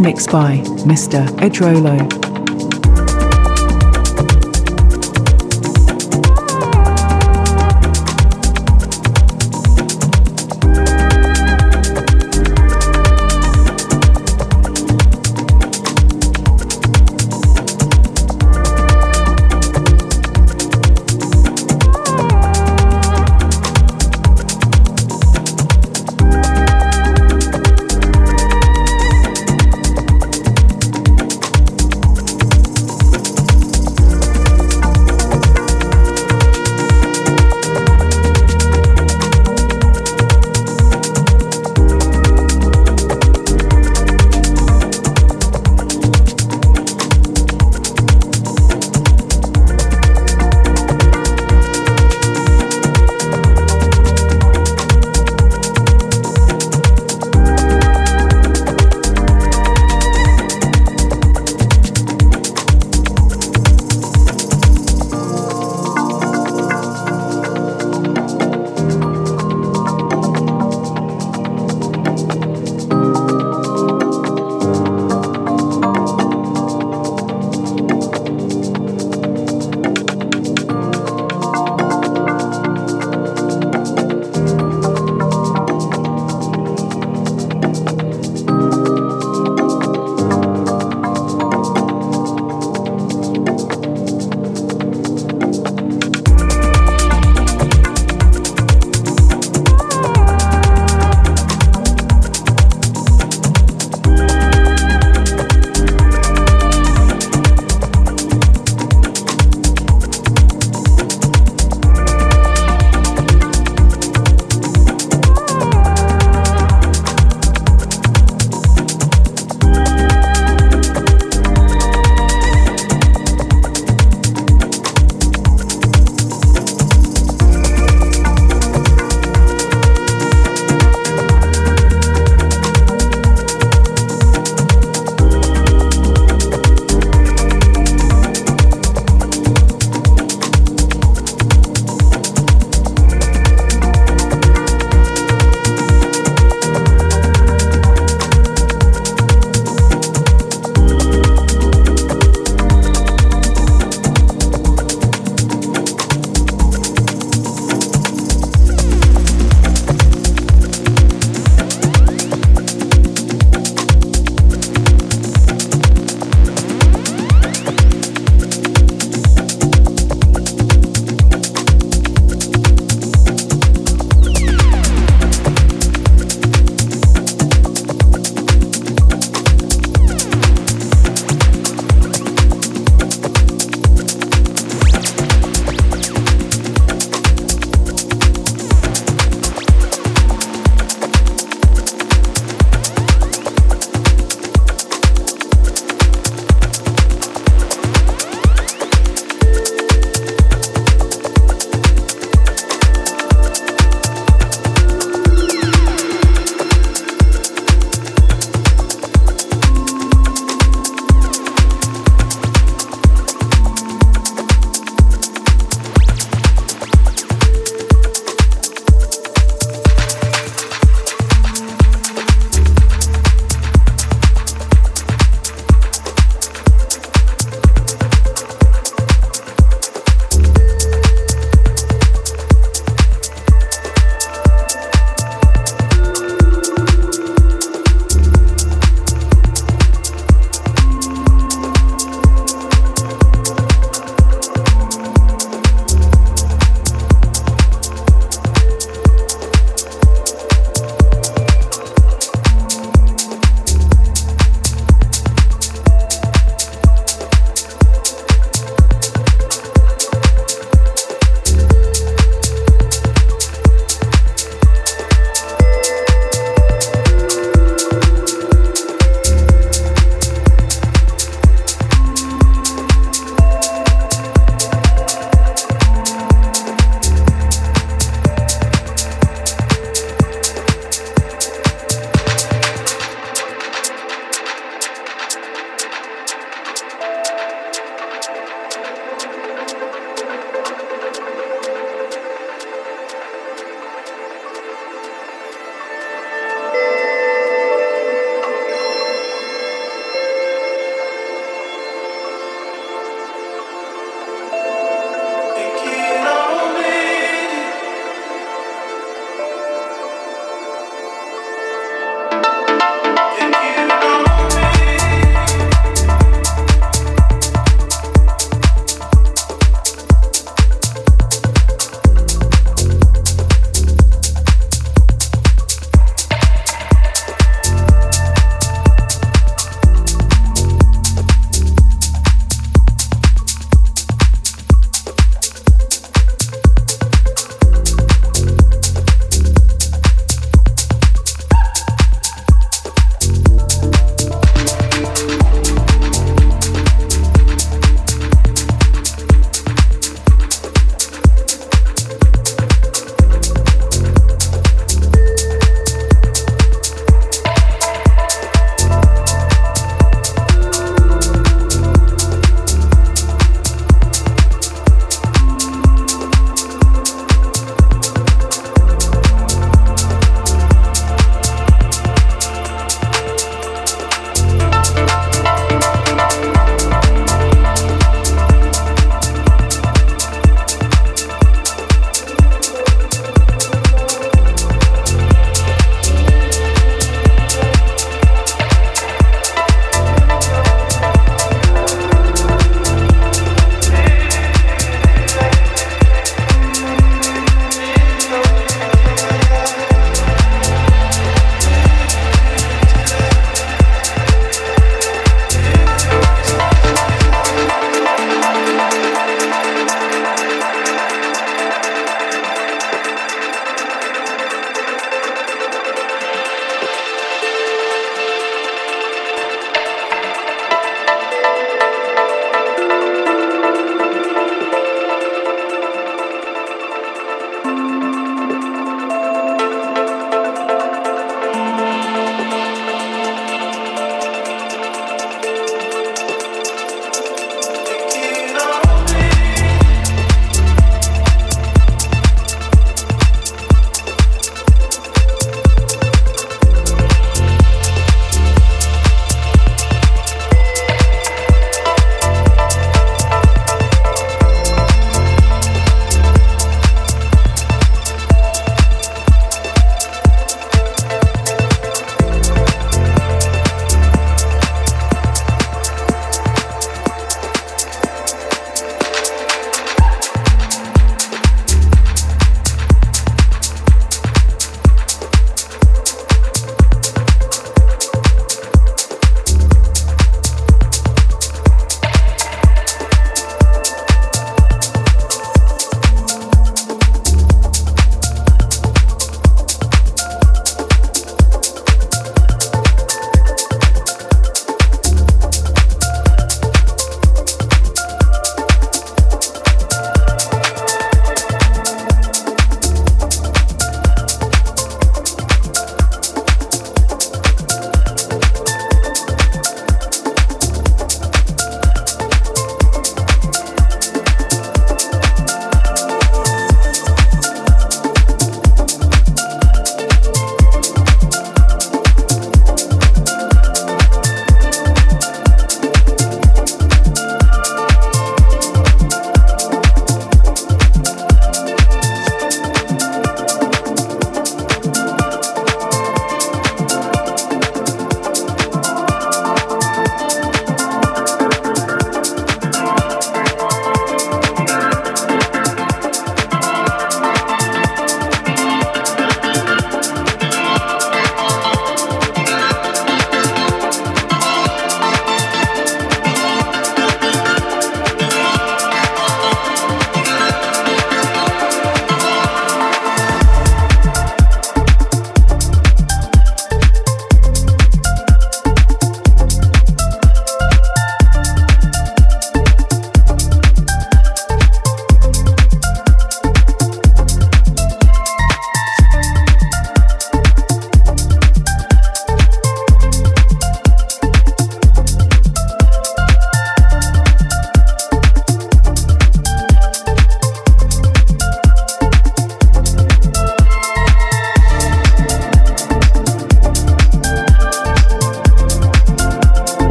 Mixed by Mr. Edrolo.